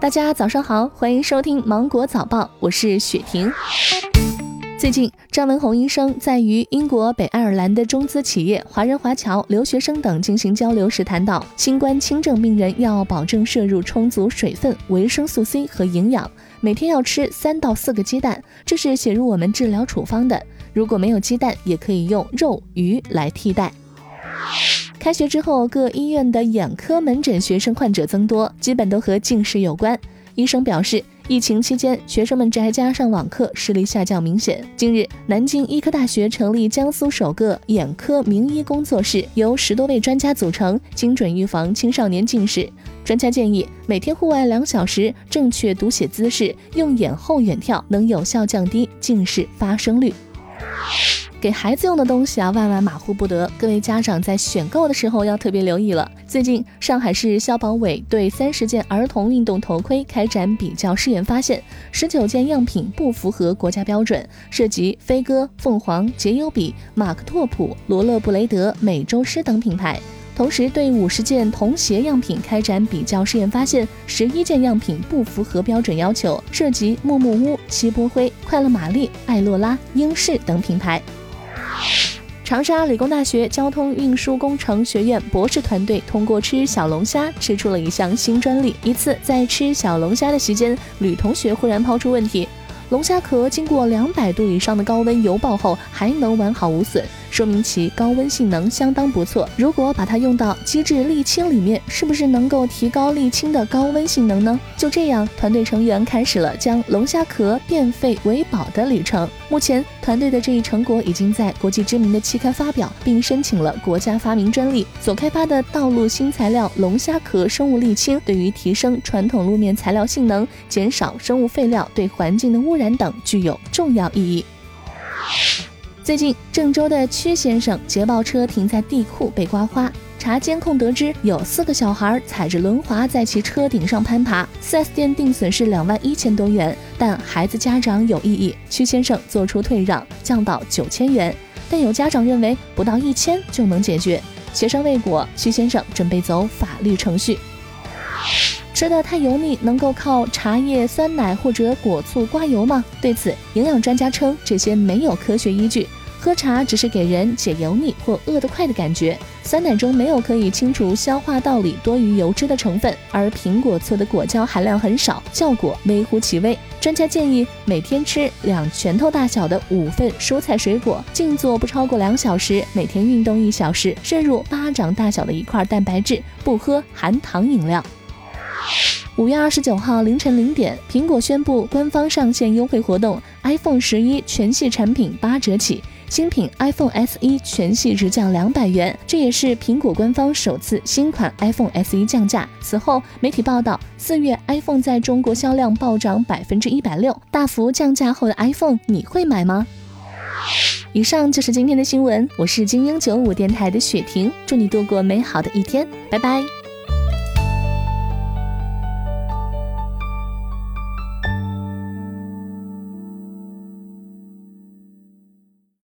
大家早上好，欢迎收听芒果早报，我是雪婷。最近，张文宏医生在与英国、北爱尔兰的中资企业、华人华侨、留学生等进行交流时谈到，新冠轻症病人要保证摄入充足水分、维生素 C 和营养，每天要吃三到四个鸡蛋，这是写入我们治疗处方的。如果没有鸡蛋，也可以用肉、鱼来替代。开学之后，各医院的眼科门诊学生患者增多，基本都和近视有关。医生表示，疫情期间学生们宅家上网课，视力下降明显。近日，南京医科大学成立江苏首个眼科名医工作室，由十多位专家组成，精准预防青少年近视。专家建议，每天户外两小时，正确读写姿势，用眼后远眺，能有效降低近视发生率。给孩子用的东西啊，万万马虎不得。各位家长在选购的时候要特别留意了。最近，上海市消保委对三十件儿童运动头盔开展比较试验，发现十九件样品不符合国家标准，涉及飞鸽、凤凰、杰优比、马克拓普、罗勒布雷德、美洲狮等品牌。同时，对五十件童鞋样品开展比较试验，发现十一件样品不符合标准要求，涉及木木屋、七波灰、快乐玛丽、艾洛拉、英仕等品牌。长沙理工大学交通运输工程学院博士团队通过吃小龙虾吃出了一项新专利。一次在吃小龙虾的期间，吕同学忽然抛出问题：龙虾壳经过两百度以上的高温油爆后还能完好无损。说明其高温性能相当不错。如果把它用到机制沥青里面，是不是能够提高沥青的高温性能呢？就这样，团队成员开始了将龙虾壳变废为宝的旅程。目前，团队的这一成果已经在国际知名的期刊发表，并申请了国家发明专利。所开发的道路新材料龙虾壳生物沥青，对于提升传统路面材料性能、减少生物废料对环境的污染等具有重要意义。最近，郑州的屈先生捷豹车停在地库被刮花，查监控得知有四个小孩踩着轮滑在其车顶上攀爬。4S 店定损是两万一千多元，但孩子家长有异议，屈先生做出退让，降到九千元。但有家长认为不到一千就能解决，协商未果，屈先生准备走法律程序。吃的太油腻，能够靠茶叶、酸奶或者果醋刮油吗？对此，营养专家称这些没有科学依据。喝茶只是给人解油腻或饿得快的感觉，酸奶中没有可以清除消化道里多余油脂的成分，而苹果醋的果胶含量很少，效果微乎其微。专家建议每天吃两拳头大小的五份蔬菜水果，静坐不超过两小时，每天运动一小时，摄入巴掌大小的一块蛋白质，不喝含糖饮料。五月二十九号凌晨零点，苹果宣布官方上线优惠活动，iPhone 十一全系产品八折起。新品 iPhone SE 全系直降两百元，这也是苹果官方首次新款 iPhone SE 降价。此后，媒体报道，四月 iPhone 在中国销量暴涨百分之一百六，大幅降价后的 iPhone 你会买吗？以上就是今天的新闻，我是精英九五电台的雪婷，祝你度过美好的一天，拜拜。